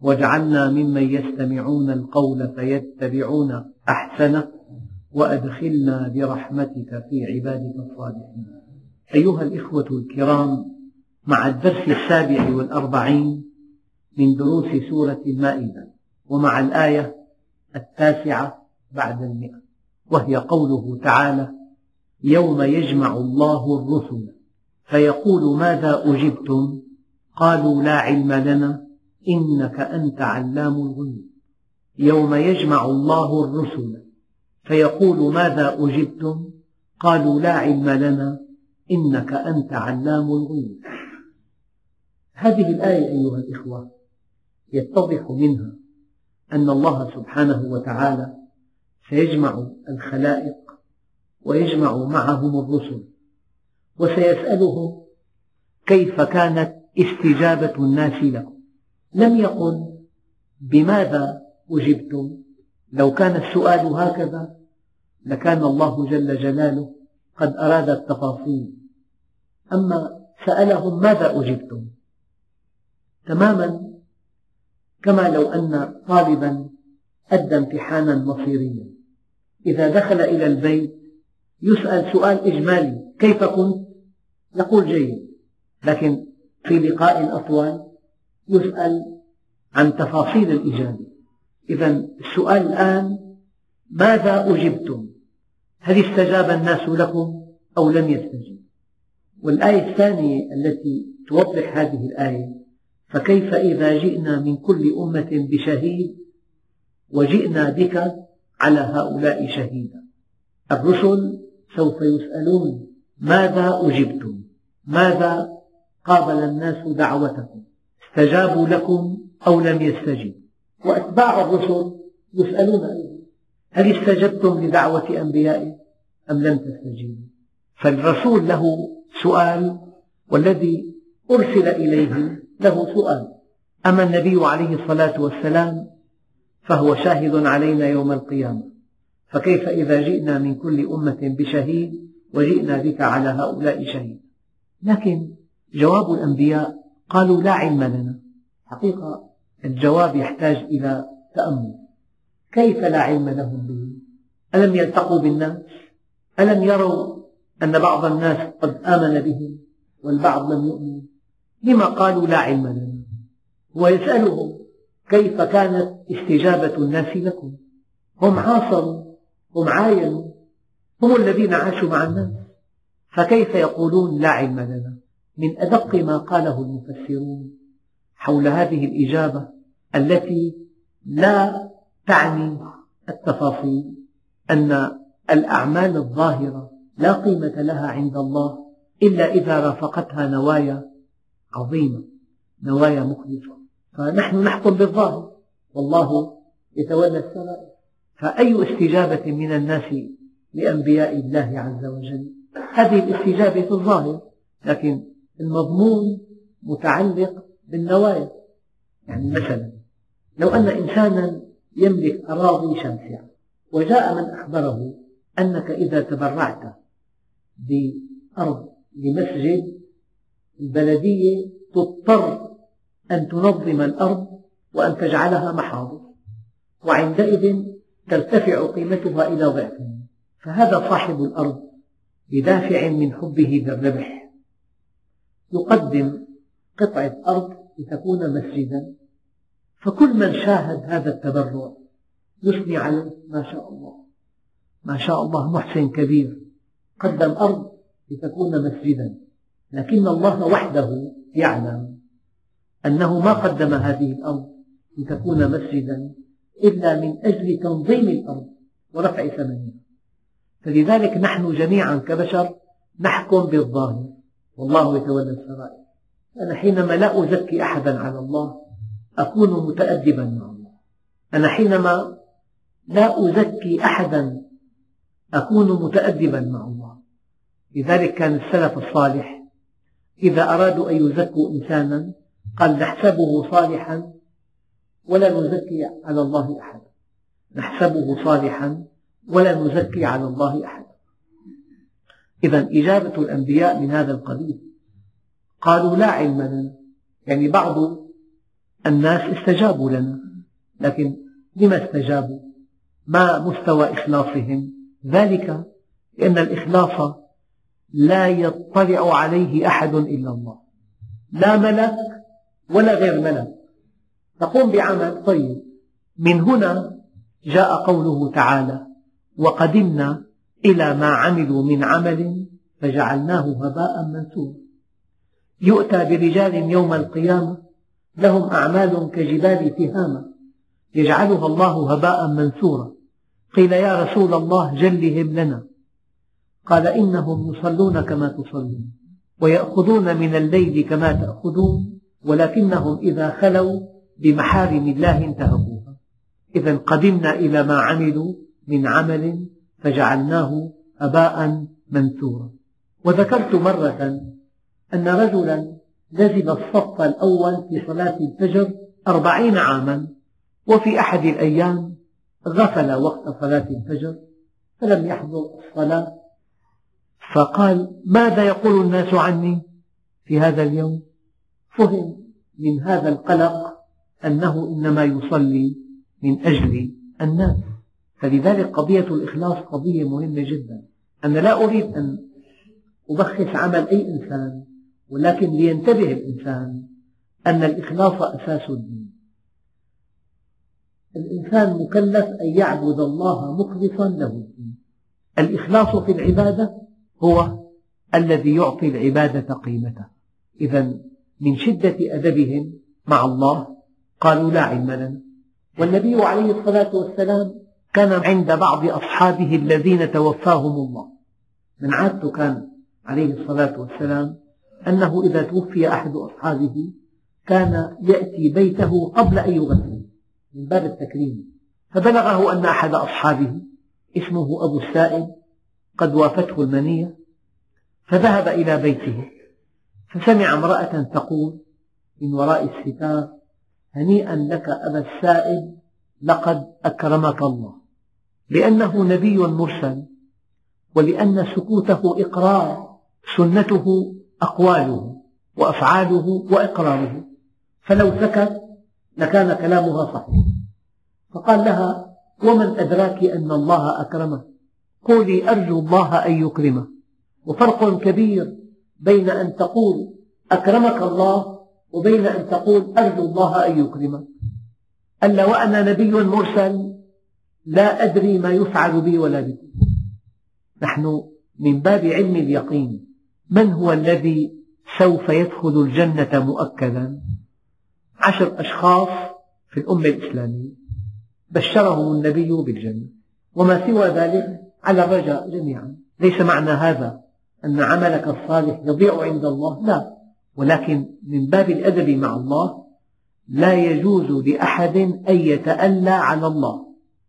واجعلنا ممن يستمعون القول فيتبعون أحسنه وأدخلنا برحمتك في عبادك الصالحين. أيها الإخوة الكرام مع الدرس السابع والأربعين من دروس سورة المائدة ومع الآية التاسعة بعد المئة وهي قوله تعالى يوم يجمع الله الرسل فيقول ماذا أجبتم؟ قالوا لا علم لنا. إنك أنت علام الغيوب. يوم يجمع الله الرسل. فيقول ماذا أجبتم؟ قالوا لا علم لنا. إنك أنت علام الغيوب. هذه الآية أيها الإخوة يتضح منها أن الله سبحانه وتعالى سيجمع الخلائق ويجمع معهم الرسل. وسيسألهم كيف كانت استجابة الناس لكم. لم يقل بماذا أجبتم؟ لو كان السؤال هكذا لكان الله جل جلاله قد أراد التفاصيل. أما سألهم ماذا أجبتم؟ تماما. كما لو أن طالبا أدى امتحانا مصيريا. إذا دخل إلى البيت يسأل سؤال إجمالي. كيف كنت؟ يقول جيد. لكن في لقاء أطول يسأل عن تفاصيل الإجابة إذا السؤال الآن ماذا أجبتم؟ هل استجاب الناس لكم أو لم يستجيبوا؟ والآية الثانية التي توضح هذه الآية فكيف إذا جئنا من كل أمة بشهيد وجئنا بك على هؤلاء شهيدا الرسل سوف يسألون ماذا أجبتم ماذا قابل الناس دعوتكم استجابوا لكم أو لم يستجيبوا وأتباع الرسل يسألون أيضا. هل استجبتم لدعوة أنبيائه أم لم تستجيبوا؟ فالرسول له سؤال والذي أرسل إليه له سؤال. أما النبي عليه الصلاة والسلام فهو شاهد علينا يوم القيامة. فكيف إذا جئنا من كل أمة بشهيد وجئنا بك على هؤلاء شهيد؟ لكن جواب الأنبياء قالوا لا علم لنا. حقيقة الجواب يحتاج إلى تأمل. كيف لا علم لهم به؟ ألم يلتقوا بالناس؟ ألم يروا أن بعض الناس قد آمن بهم والبعض لم يؤمن؟ لما قالوا لا علم لنا؟ ويسألهم كيف كانت استجابة الناس لكم؟ هم عاصروا هم عاينوا هم الذين عاشوا مع الناس. فكيف يقولون لا علم لنا؟ من أدق ما قاله المفسرون حول هذه الإجابة التي لا تعني التفاصيل أن الأعمال الظاهرة لا قيمة لها عند الله إلا إذا رافقتها نوايا عظيمة نوايا مخلصة. فنحن نحكم بالظاهر والله يتولى السرائر. فأي استجابة من الناس لأنبياء الله عز وجل؟ هذه الاستجابة في الظاهر لكن المضمون متعلق بالنوايا. يعني مثلا لو أن إنسانا يملك أراضي شاسعة وجاء من أخبره أنك إذا تبرعت بأرض لمسجد البلدية تضطر أن تنظم الأرض وأن تجعلها محاضر. وعندئذ ترتفع قيمتها إلى ضعفين فهذا صاحب الأرض بدافع من حبه بالربح يقدم قطعة أرض لتكون مسجدا. فكل من شاهد هذا التبرع يثني عليه ما شاء الله. ما شاء الله محسن كبير. قدم أرض لتكون مسجدا. لكن الله وحده يعلم أنه ما قدم هذه الأرض لتكون مسجدا إلا من أجل تنظيم الأرض ورفع ثمنها. فلذلك نحن جميعا كبشر نحكم بالظاهر. والله يتولى السرائر. أنا حينما لا أزكي أحدا على الله أكون متأدبا مع الله. أنا حينما لا أزكي أحدا أكون متأدبا مع الله. لذلك كان السلف الصالح إذا أرادوا أن يزكوا إنسانا قال نحسبه صالحا ولا نزكي على الله أحدا. نحسبه صالحا ولا نزكي على الله أحدا. إذا إجابة الأنبياء من هذا القبيل. قالوا لا علم لنا. يعني بعض الناس استجابوا لنا. لكن لما استجابوا؟ ما مستوى إخلاصهم؟ ذلك لأن الإخلاص لا يطلع عليه أحد إلا الله. لا ملك ولا غير ملك. تقوم بعمل. طيب. من هنا جاء قوله تعالى وقدمنا إلى ما عملوا من عمل فجعلناه هباء منثورا. يؤتى برجال يوم القيامة لهم أعمال كجبال تهامة يجعلها الله هباء منثورا. قيل يا رسول الله جلهم لنا. قال إنهم يصلون كما تصلون ويأخذون من الليل كما تأخذون ولكنهم إذا خلوا بمحارم الله انتهكوها. إذا قدمنا إلى ما عملوا من عمل فجعلناه هباء منثورا. وذكرت مرة أن رجلا لزم الصف الأول في صلاة الفجر أربعين عاما وفي أحد الأيام غفل وقت صلاة الفجر فلم يحضر الصلاة. فقال ماذا يقول الناس عني في هذا اليوم؟ فهم من هذا القلق أنه إنما يصلي من أجل الناس. فلذلك قضية الإخلاص قضية مهمة جدا. أنا لا أريد أن أبخس عمل أي إنسان ولكن لينتبه الإنسان أن الإخلاص أساس الدين. الإنسان مكلف أن يعبد الله مخلصا له الدين. الإخلاص في العبادة هو الذي يعطي العبادة قيمتها إذا من شدة أدبهم مع الله قالوا لا علم لنا. والنبي عليه الصلاة والسلام كان عند بعض أصحابه الذين توفاهم الله. من عادته كان عليه الصلاة والسلام أنه إذا توفي أحد أصحابه كان يأتي بيته قبل أن يغسل من باب التكريم. فبلغه أن أحد أصحابه اسمه أبو السائب قد وافته المنية فذهب إلى بيته فسمع امرأة تقول من وراء الستار هنيئا لك أبا السائب لقد أكرمك الله. لأنه نبي مرسل ولأن سكوته إقرار سنته أقواله وأفعاله وإقراره. فلو سكت لكان كلامها صحيح. فقال لها ومن أدراك أن الله أكرمه؟ قولي أرجو الله أن يكرمه. وفرق كبير بين أن تقول أكرمك الله وبين أن تقول أرجو الله أن يكرمك ألا وأنا نبي مرسل لا أدري ما يفعل بي ولا بكم نحن من باب علم اليقين من هو الذي سوف يدخل الجنة مؤكدا؟ عشر أشخاص في الأمة الإسلامية. بشرهم النبي بالجنة. وما سوى ذلك على الرجاء جميعا. ليس معنى هذا أن عملك الصالح يضيع عند الله؟ لا. ولكن من باب الأدب مع الله لا يجوز لأحد أن يتألى على الله.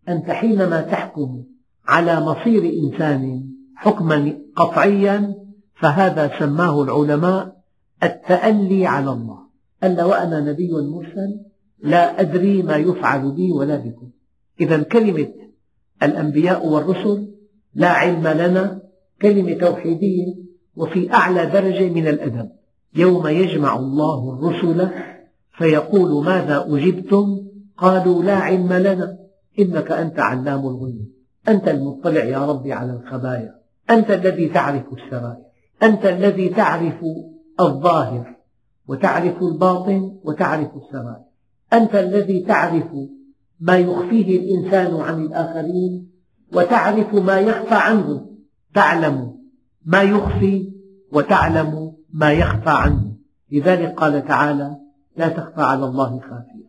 أنت حينما تحكم على مصير إنسان حكما قطعيا فهذا سماه العلماء التألي على الله. ألا وأنا نبي مرسل لا أدري ما يفعل بي ولا بكم. إذا كلمة الأنبياء والرسل لا علم لنا كلمة توحيدية وفي أعلى درجة من الأدب. يوم يجمع الله الرسل فيقول ماذا أجبتم؟ قالوا لا علم لنا. إنك أنت علام الغيوب. أنت المطلع يا ربي على الخبايا. أنت الذي تعرف السرائر أنت الذي تعرف الظاهر وتعرف الباطن وتعرف السرائر أنت الذي تعرف ما يخفيه الإنسان عن الآخرين وتعرف ما يخفى عنه. تعلم ما يخفي وتعلم ما يخفى عنه. لذلك قال تعالى لا تخفى على الله خافية.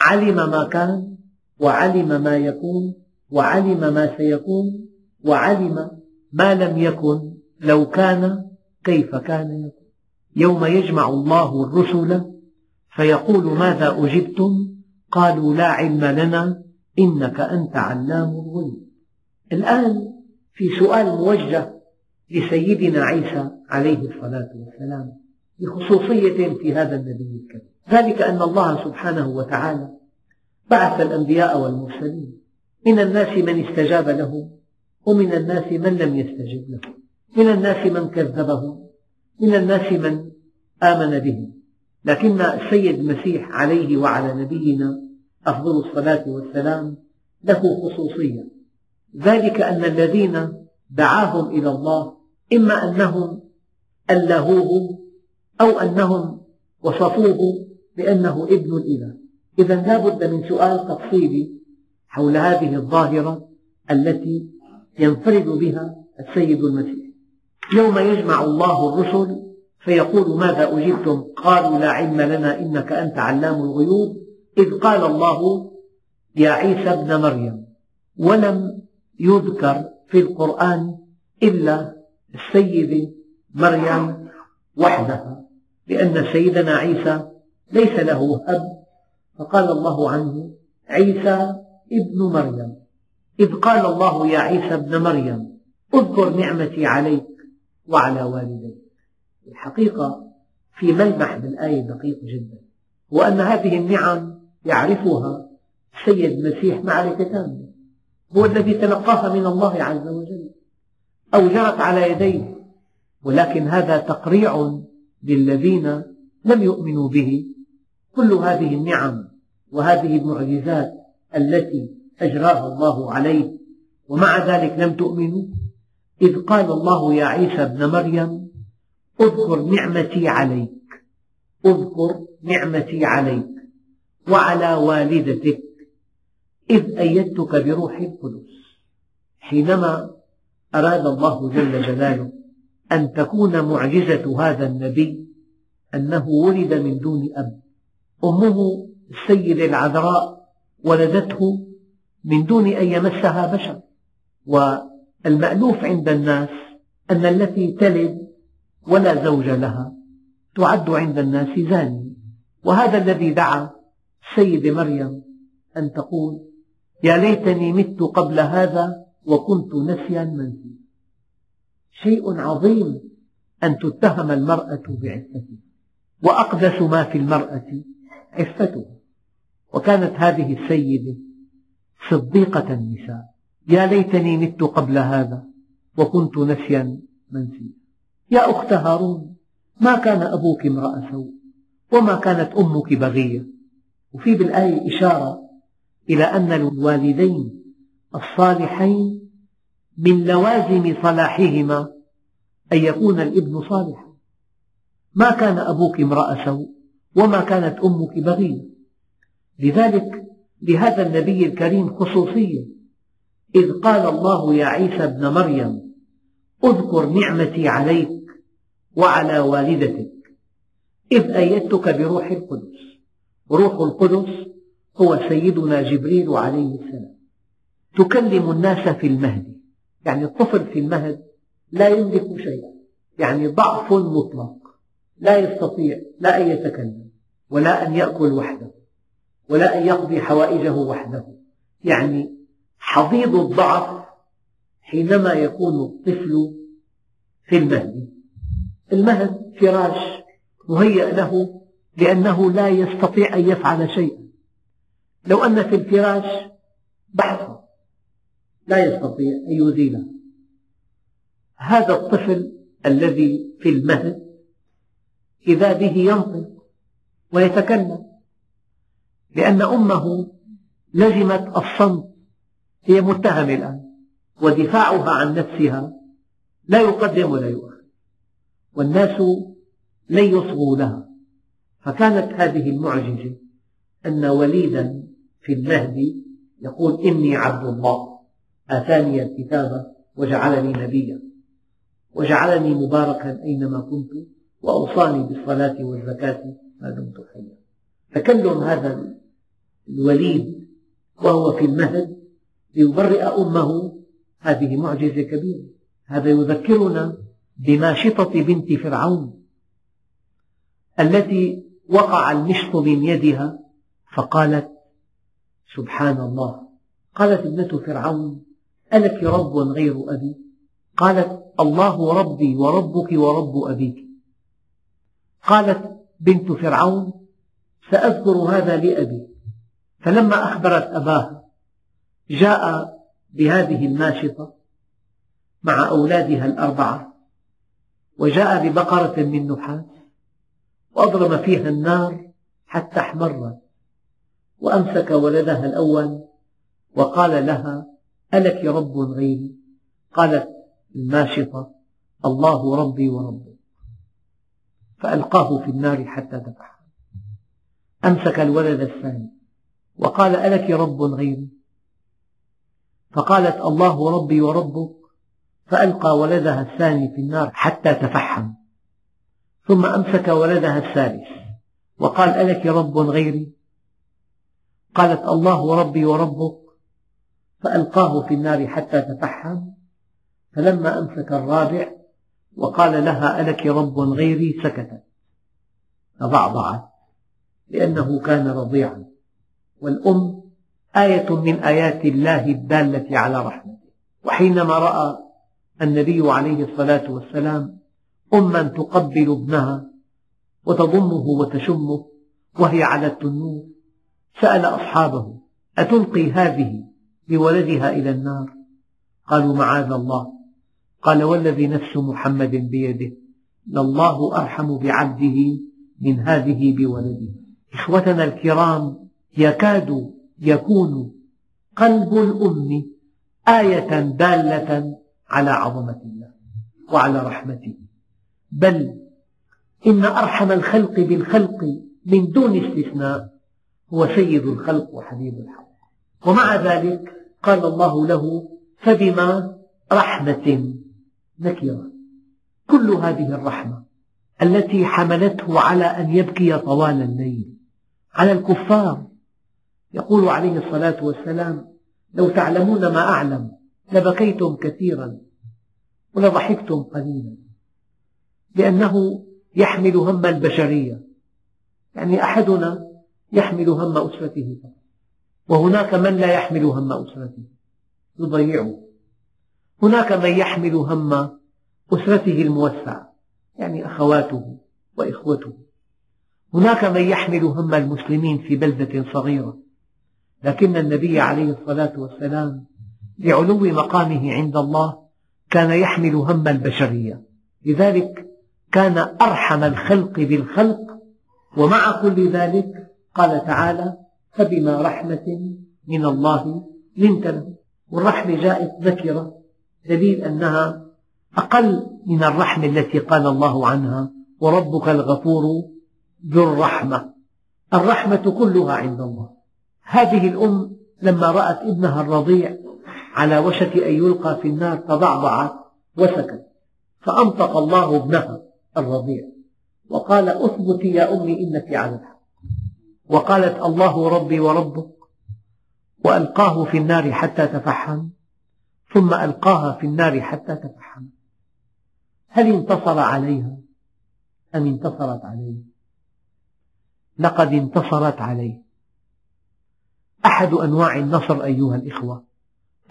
علم ما كان وعلم ما يكون وعلم ما سيكون وعلم ما لم يكن لو كان كيف كان يكون. يوم يجمع الله الرسل فيقول ماذا أجبتم؟ قالوا لا علم لنا إنك أنت علام الغيوب. الآن في سؤال موجه لسيدنا عيسى عليه الصلاة والسلام بخصوصية في هذا النبي الكريم. ذلك أن الله سبحانه وتعالى بعث الأنبياء والمرسلين. من الناس من استجاب له ومن الناس من لم يستجب له من الناس من كذبهم من الناس من آمن بهم. لكن السيد المسيح عليه وعلى نبينا أفضل الصلاة والسلام له خصوصية. ذلك أن الذين دعاهم إلى الله إما أنهم ألهوه أو أنهم وصفوه بأنه ابن الإله. إذا لا بد من سؤال تفصيلي حول هذه الظاهرة التي ينفرد بها السيد المسيح. يوم يجمع الله الرسل فيقول ماذا أجبتم؟ قالوا لا علم لنا إنك أنت علام الغيوب. إذ قال الله يا عيسى ابن مريم ولم يذكر في القرآن إلا السيدة مريم وحدها لأن سيدنا عيسى ليس له أب فقال الله عنه عيسى ابن مريم. إذ قال الله يا عيسى ابن مريم اذكر نعمتي عليك وعلى والديك. الحقيقة في ملمح بالآية دقيق جدا وأن هذه النعم يعرفها السيد المسيح معرفة تامة هو الذي تلقاها من الله عز وجل أو جرت على يديه. ولكن هذا تقريع للذين لم يؤمنوا به. كل هذه النعم وهذه المعجزات التي أجراها الله عليه ومع ذلك لم تؤمنوا؟ إذ قال الله يا عيسى ابن مريم اذكر نعمتي عليك اذكر نعمتي عليك وعلى والدتك إذ أيدتك بروح القدس. حينما أراد الله جل جلاله أن تكون معجزة هذا النبي أنه ولد من دون أب أمه السيدة العذراء ولدته من دون أن يمسها بشر. والمألوف عند الناس أن التي تلد ولا زوج لها تعد عند الناس زانية وهذا الذي دعا السيدة مريم أن تقول يا ليتني مت قبل هذا وكنت نسيا منسيا شيء عظيم أن تتهم المرأة بعفتها وأقدس ما في المرأة عفتها. وكانت هذه السيدة صديقة النساء. يا ليتني مت قبل هذا وكنت نسيا منسيا. يا أخت هارون ما كان أبوك امرأ سوء وما كانت أمك بغية. وفي بالآية إشارة إلى أن الوالدين الصالحين من لوازم صلاحهما أن يكون الابن صالحا. ما كان أبوك امرأ سوء وما كانت أمك بغية. لذلك لهذا النبي الكريم خصوصية إذ قال الله يا عيسى ابن مريم أذكر نعمتي عليك وعلى والدتك إذ أيدتك بروح القدس. روح القدس هو سيدنا جبريل عليه السلام. تكلم الناس في المهد. يعني الطفل في المهد لا يملك شيئا. يعني ضعف مطلق. لا يستطيع لا أن يتكلم ولا أن يأكل وحده. ولا أن يقضي حوائجه وحده. يعني حضيض الضعف حينما يكون الطفل في المهد. المهد فراش مهيأ له لأنه لا يستطيع أن يفعل شيئا. لو أن في الفراش بحثا لا يستطيع أن يزيله هذا الطفل الذي في المهد إذا به ينطق ويتكلم لأن أمه لزمت الصمت. هي متهمة الآن. ودفاعها عن نفسها لا يقدم ولا يؤخر. والناس لن يصغوا لها. فكانت هذه المعجزة أن وليدا في المهد يقول إني عبد الله. آتاني الكتاب وجعلني نبيا. وجعلني مباركا أينما كنت وأوصاني بالصلاة والزكاة ما دمت حيا. تكلم هذا الوليد وهو في المهد ليبرئ أمه. هذه معجزة كبيرة. هذا يذكرنا بماشطة بنت فرعون التي وقع المشط من يدها فقالت سبحان الله. قالت ابنة فرعون ألك رب غير أبي؟ قالت الله ربي وربك ورب أبيك. قالت بنت فرعون سأذكر هذا لأبي. فلما أخبرت أباه جاء بهذه الناشطة مع أولادها الأربعة وجاء ببقرة من نحاس وأضرم فيها النار حتى احمرت وأمسك ولدها الأول وقال لها ألك رب غيري؟ قالت الناشطة الله ربي وربك. فألقاه في النار حتى تفحم أمسك الولد الثاني. وقال ألك رب غيري؟ فقالت الله ربي وربك فألقى ولدها الثاني في النار حتى تفحم ثم أمسك ولدها الثالث وقال ألك رب غيري؟ قالت الله ربي وربك فألقاه في النار حتى تفحم فلما أمسك الرابع وقال لها ألك رب غيري سكتت فضعضعت لأنه كان رضيعا. والأم آية من آيات الله الدالة على رحمته. وحينما رأى النبي عليه الصلاة والسلام أما تقبل ابنها وتضمه وتشمه وهي على التنور سأل أصحابه أتلقي هذه بولدها إلى النار؟ قالوا معاذ الله. قال والذي نفس محمد بيده لله أرحم بعبده من هذه بولده. إخوتنا الكرام يكاد يكون قلب الأم آية دالة على عظمة الله وعلى رحمته. بل إن أرحم الخلق بالخلق من دون استثناء هو سيد الخلق وحبيب الحق. ومع ذلك قال الله له فبما رحمة نكرة. كل هذه الرحمة التي حملته على أن يبكي طوال الليل على الكفار يقول عليه الصلاة والسلام لو تعلمون ما أعلم لبكيتم كثيرا ولضحكتم قليلا. لأنه يحمل هم البشرية يعني أحدنا يحمل هم أسرته وهناك من لا يحمل هم أسرته؟ يضيعه. هناك من يحمل هم أسرته الموسعة يعني أخواته وإخوته. هناك من يحمل هم المسلمين في بلدة صغيرة لكن النبي عليه الصلاة والسلام لعلو مقامه عند الله كان يحمل هم البشرية. لذلك كان أرحم الخلق بالخلق ومع كل ذلك قال تعالى فبما رحمة من الله لنت له والرحمة جاءت ذكرة دليل أنها أقل من الرحمة التي قال الله عنها وربك الغفور ذو الرحمة. الرحمة كلها عند الله. هذه الأم لما رأت ابنها الرضيع على وشك أن يلقى في النار تضعضعت وسكت فأنطق الله ابنها الرضيع وقال اثبتي يا أمي إنك على الحق. وقالت الله ربي وربك وألقاه في النار حتى تفحم ثم ألقاها في النار حتى تفحم. هل انتصر عليها؟ أم انتصرت عليه؟ لقد انتصرت عليه. أحد أنواع النصر أيها الإخوة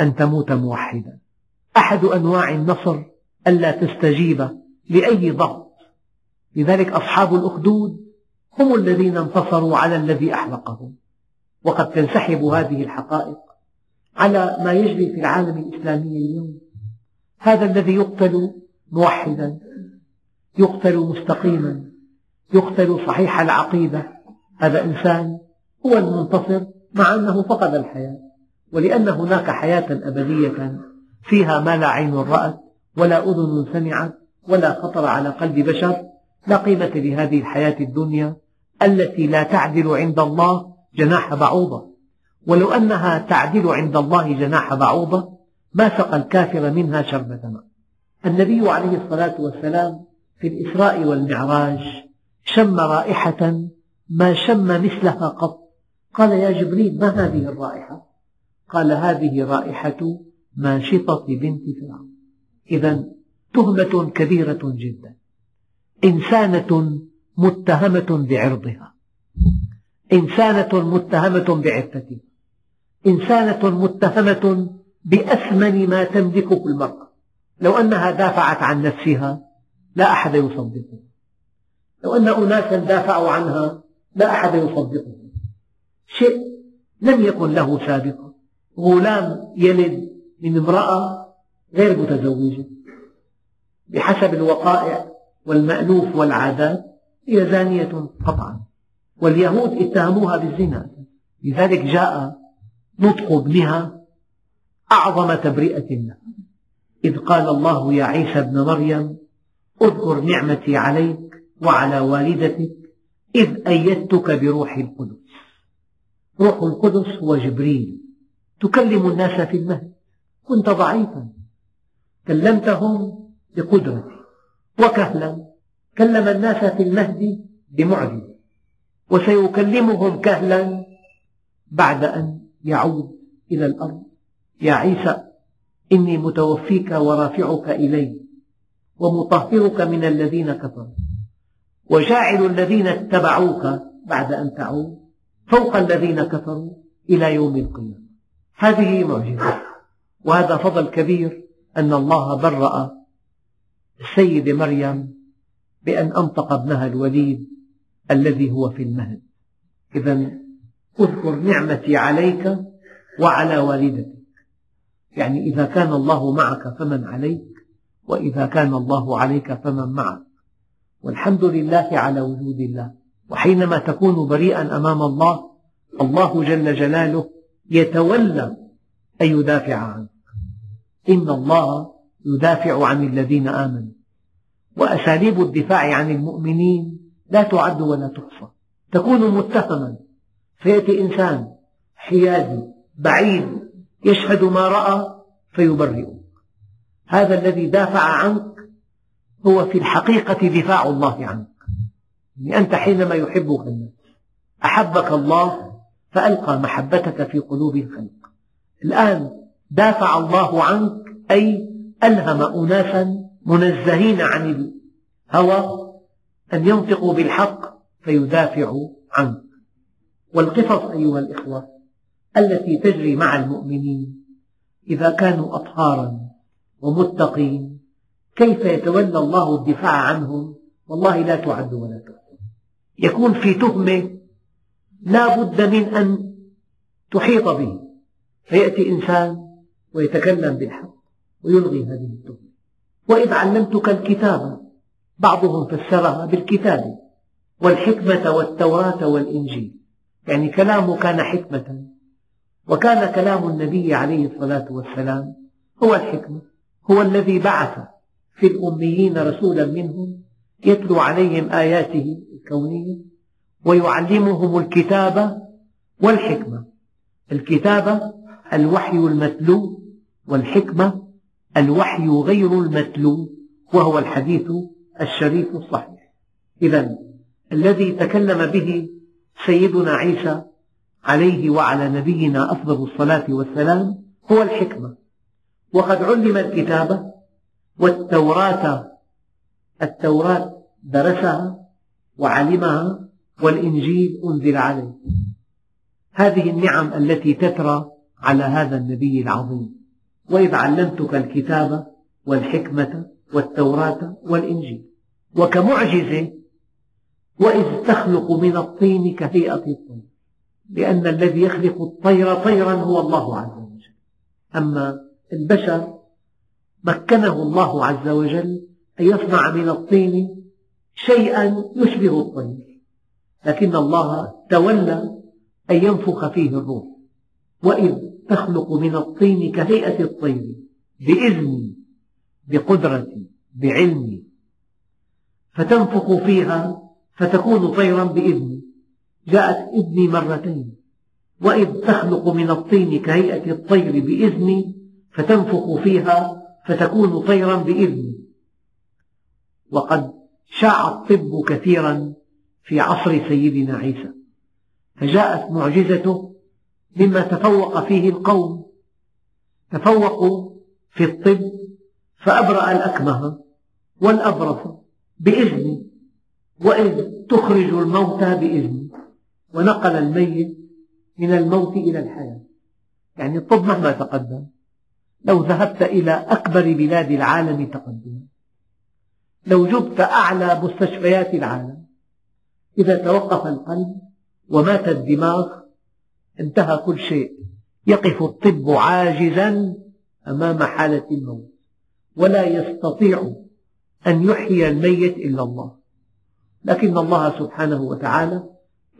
أن تموت موحدا. أحد أنواع النصر ألا تستجيب لأي ضغط. لذلك أصحاب الأخدود هم الذين انتصروا على الذي أحرقهم وقد تنسحب هذه الحقائق على ما يجري في العالم الإسلامي اليوم. هذا الذي يقتل موحدا يقتل مستقيما يقتل صحيح العقيدة. هذا إنسان هو المنتصر مع أنه فقد الحياة ولأن هناك حياة أبدية فيها ما لا عين رأت ولا أذن سمعت ولا خطر على قلب بشر لا قيمة لهذه الحياة الدنيا التي لا تعدل عند الله جناح بعوضة. ولو أنها تعدل عند الله جناح بعوضة ما سقى الكافر منها شربة. ماء النبي عليه الصلاة والسلام في الإسراء والمعراج شم رائحة ما شم مثلها قط. قال يا جبريل ما هذه الرائحة؟ قال هذه رائحة ماشطة بنت فرعون. إذا تهمة كبيرة جدا. إنسانة متهمة بعرضها. إنسانة متهمة بعفتها إنسانة متهمة بأثمن ما تملكه المرأة. لو أنها دافعت عن نفسها لا أحد يصدقها. لو أن أناسا دافعوا عنها لا أحد يصدقه شيء لم يكن له سابقا غلام يلد من امرأة غير متزوجة. بحسب الوقائع والمألوف والعادات هي زانية قطعا. واليهود اتهموها بالزنا. لذلك جاء نطق ابنها أعظم تبرئة له إذ قال الله يا عيسى ابن مريم اذكر نعمتي عليك وعلى والدتك إذ أيدتك بروح القدس. روح القدس هو جبريل تكلم الناس في المهد. كنت ضعيفا. كلمتهم بقدرتي. وكهلا. كلم الناس في المهد بمعجزة. وسيكلمهم كهلا بعد أن يعود إلى الأرض. يا عيسى إني متوفيك ورافعك إلي ومطهرك من الذين كفروا. وجاعل الذين اتبعوك بعد أن تعود فوق الذين كفروا إلى يوم القيامة. هذه معجزة وهذا فضل كبير أن الله برأ السيدة مريم بأن أنطق ابنها الوليد الذي هو في المهد. إذا اذكر نعمتي عليك وعلى والدتك. يعني إذا كان الله معك فمن عليك وإذا كان الله عليك فمن معك. والحمد لله على وجود الله. وحينما تكون بريئا أمام الله الله جل جلاله يتولى أن يدافع عنك. إن الله يدافع عن الذين آمنوا. وأساليب الدفاع عن المؤمنين لا تعد ولا تحصى. تكون متهما. فيأتي إنسان حيادي بعيد يشهد ما رأى فيبرئك. هذا الذي دافع عنك هو في الحقيقة دفاع الله عنك. أنت حينما يحبك الناس أحبك الله فألقى محبتك في قلوب الخلق. الآن دافع الله عنك أي ألهم أناسا منزهين عن الهوى أن ينطقوا بالحق فيدافعوا عنك. والقصص أيها الإخوة التي تجري مع المؤمنين إذا كانوا أطهارا ومتقين كيف يتولى الله الدفاع عنهم؟ والله لا تعد ولا تحصى يكون في تهمة لا بد من أن تحيط به. فيأتي إنسان ويتكلم بالحق ويلغي هذه التهمة. وإذ علمتك الكتاب بعضهم فسرها بالكتاب والحكمة والتوراة والإنجيل. يعني كلامه كان حكمة وكان كلام النبي عليه الصلاة والسلام هو الحكمة هو الذي بعث في الأميين رسولا منهم يتلو عليهم آياته الكونية ويعلمهم الكتاب والحكمة. الكتابة الوحي المتلو والحكمة الوحي غير المتلو وهو الحديث الشريف الصحيح. إذا الذي تكلم به سيدنا عيسى عليه وعلى نبينا أفضل الصلاة والسلام هو الحكمة. وقد علم الكتابة والتوراة التوراة درسها وعلمها والإنجيل أنزل عليه. هذه النعم التي تترى على هذا النبي العظيم. وإذ علمتك الكتاب والحكمة والتوراة والإنجيل. وكمعجزة وإذ تخلق من الطين كهيئة الطير. لأن الذي يخلق الطير طيرا هو الله عز وجل. أما البشر مكنه الله عز وجل أن يصنع من الطين شيئا يشبه الطير لكن الله تولى أن ينفخ فيه الروح. وإذ تخلق من الطين كهيئة الطير بإذني بقدرتي بعلمي فتنفخ فيها فتكون طيرا بإذني جاءت إذني مرتين. وإذ تخلق من الطين كهيئة الطير بإذني فتنفخ فيها فتكون طيرا بإذني وقد شاع الطب كثيرا في عصر سيدنا عيسى. فجاءت معجزته مما تفوق فيه القوم تفوقوا في الطب فأبرأ الأكمه والأبرص بإذني وإذ تخرج الموتى بإذني ونقل الميت من الموت إلى الحياة. يعني الطب مهما تقدم لو ذهبت إلى أكبر بلاد العالم تقدما لو جبت أعلى مستشفيات العالم. إذا توقف القلب ومات الدماغ انتهى كل شيء. يقف الطب عاجزا أمام حالة الموت. ولا يستطيع أن يحيي الميت إلا الله. لكن الله سبحانه وتعالى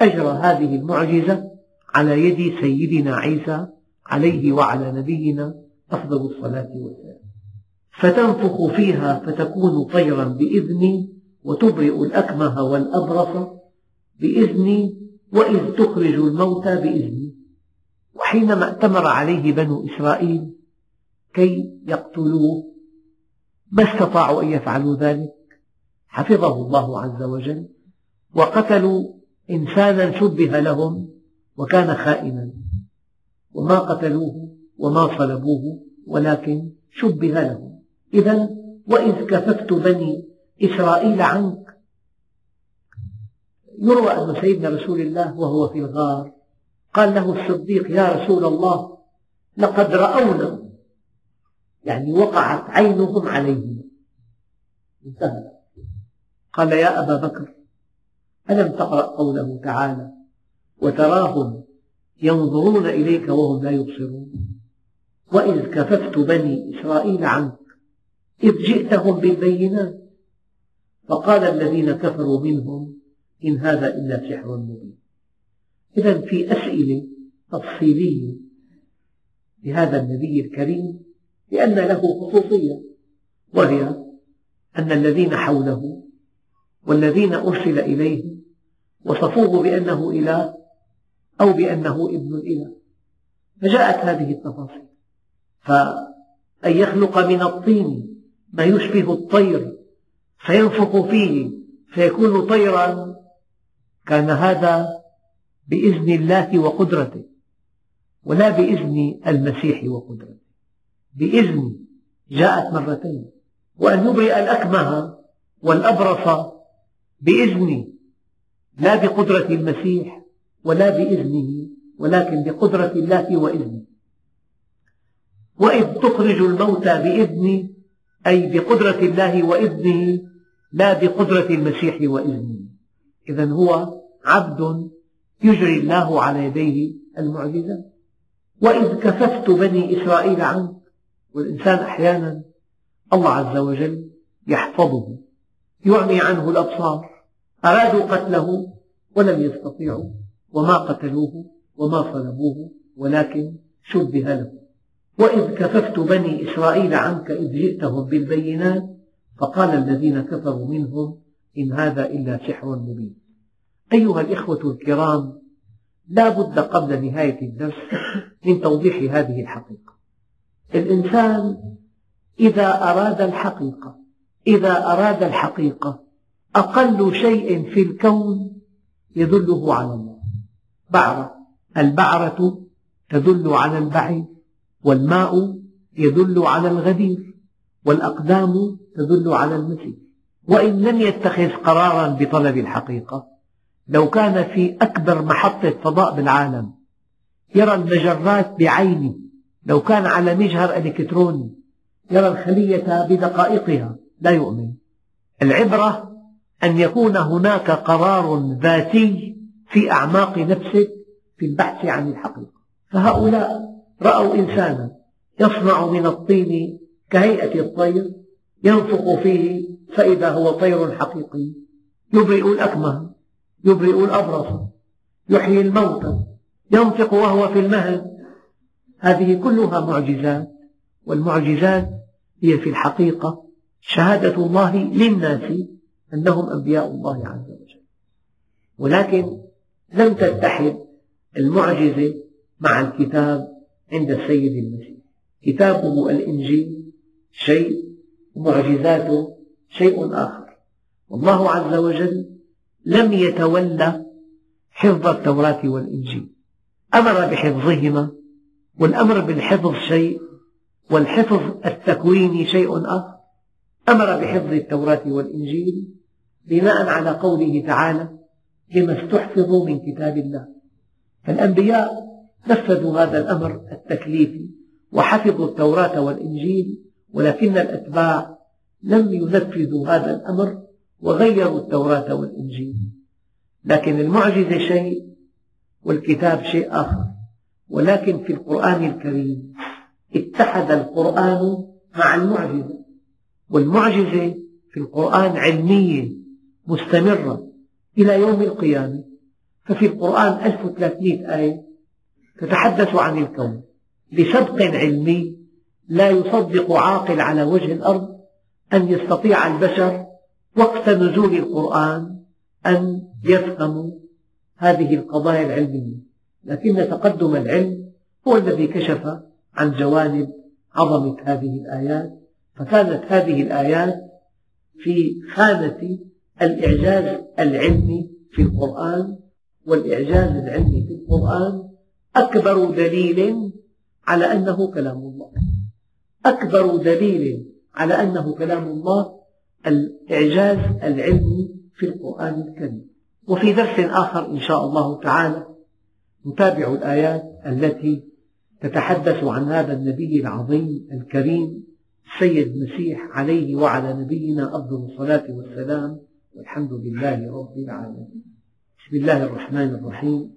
أجرى هذه المعجزة على يد سيدنا عيسى عليه وعلى نبينا أفضل الصلاة والسلام. فتنفخ فيها فتكون طيرا بإذني وتبرئ الأكمه والأبرص بإذني وإذ تخرج الموتى بإذني. وحينما ائتمر عليه بنو إسرائيل كي يقتلوه ما استطاعوا أن يفعلوا ذلك؟ حفظه الله عز وجل. وقتلوا إنسانا شبه لهم وكان خائنا. وما قتلوه وما صلبوه ولكن شبه لهم. إذا وإذ كففت بني إسرائيل عنك. يروى أن سيدنا رسول الله وهو في الغار قال له الصديق يا رسول الله لقد رأونا. يعني وقعت عينهم عليهم. انتهى. قال يا أبا بكر ألم تقرأ قوله تعالى وتراهم ينظرون إليك وهم لا يبصرون. وإذ كففت بني إسرائيل عنك. إذ جئتهم بالبينات. فقال الذين كفروا منهم إن هذا إلا سحر مبين. إذا في أسئلة تفصيلية لهذا النبي الكريم لأن له خصوصية وهي أن الذين حوله والذين أرسل إليه وصفوه بأنه إله أو بأنه ابن الإله. فجاءت هذه التفاصيل. فأن يخلق من الطين ما يشبه الطير فينفخ فيه فيكون طيرا كان هذا بإذن الله وقدرته ولا بإذن المسيح وقدرته. بإذن جاءت مرتين وأن يبرئ الأكمه والأبرص بإذنه لا بقدرة المسيح ولا بإذنه ولكن بقدرة الله وإذنه. وإذ تخرج الموتى بإذني أي بقدرة الله وإذنه لا بقدرة المسيح وإذنه. إذا هو عبد يجري الله على يديه المعجزات وإذ كففت بني إسرائيل عنك والإنسان أحيانا الله عز وجل يحفظه يعمي عنه الأبصار. أرادوا قتله ولم يستطيعوا وما قتلوه وما صلبوه ولكن شبه له. وإذ كففت بني إسرائيل عنك إذ جئتهم بالبينات فقال الذين كفروا منهم إن هذا إلا سحر مبين. أيها الإخوة الكرام لا بد قبل نهاية الدرس من توضيح هذه الحقيقة. الإنسان إذا أراد الحقيقة إذا أراد الحقيقة أقل شيء في الكون يدله على الله. بعرة البعرة تدل على البعير. والماء يدل على الغدير والأقدام تدل على المسير وإن لم يتخذ قرارا بطلب الحقيقة لو كان في أكبر محطة فضاء بالعالم يرى المجرات بعينه. لو كان على مجهر إلكتروني يرى الخلية بدقائقها. لا يؤمن. العبرة أن يكون هناك قرار ذاتي في أعماق نفسك في البحث عن الحقيقة. فهؤلاء رأوا إنسانا يصنع من الطين كهيئة الطير ينفخ فيه فإذا هو طير حقيقي. يبرئ الأكمه يبرئ الأبرص يحيي الموتى ينطق وهو في المهد هذه كلها معجزات والمعجزات هي في الحقيقة شهادة الله للناس أنهم أنبياء الله عز وجل. ولكن لم تتحد المعجزة مع الكتاب عند السيد المسيح كتابه الإنجيل شيء ومعجزاته شيء آخر. والله عز وجل لم يتولى حفظ التوراة والإنجيل. أمر بحفظهما والأمر بالحفظ شيء والحفظ التكويني شيء آخر. أمر بحفظ التوراة والإنجيل بناء على قوله تعالى لما استحفظوا من كتاب الله. فالأنبياء نفذوا هذا الأمر التكليفي وحفظوا التوراة والإنجيل ولكن الأتباع لم ينفذوا هذا الأمر وغيروا التوراة والإنجيل. لكن المعجزة شيء والكتاب شيء آخر. ولكن في القرآن الكريم اتحد القرآن مع المعجزة. والمعجزة في القرآن علمية مستمرة إلى يوم القيامة. ففي القرآن 1300 آية تتحدث عن الكون. بسبق علمي لا يصدق عاقل على وجه الأرض أن يستطيع البشر وقت نزول القرآن أن يفهموا هذه القضايا العلمية. لكن تقدم العلم هو الذي كشف عن جوانب عظمة هذه الآيات فكانت هذه الآيات في خانة الإعجاز العلمي في القرآن والإعجاز العلمي في القرآن أكبر دليل على أنه كلام الله. أكبر دليل على أنه كلام الله الإعجاز العلمي في القرآن الكريم. وفي درس آخر إن شاء الله تعالى نتابع الآيات التي تتحدث عن هذا النبي العظيم الكريم السيد المسيح عليه وعلى نبينا أفضل الصلاة والسلام والحمد لله رب العالمين. بسم الله الرحمن الرحيم.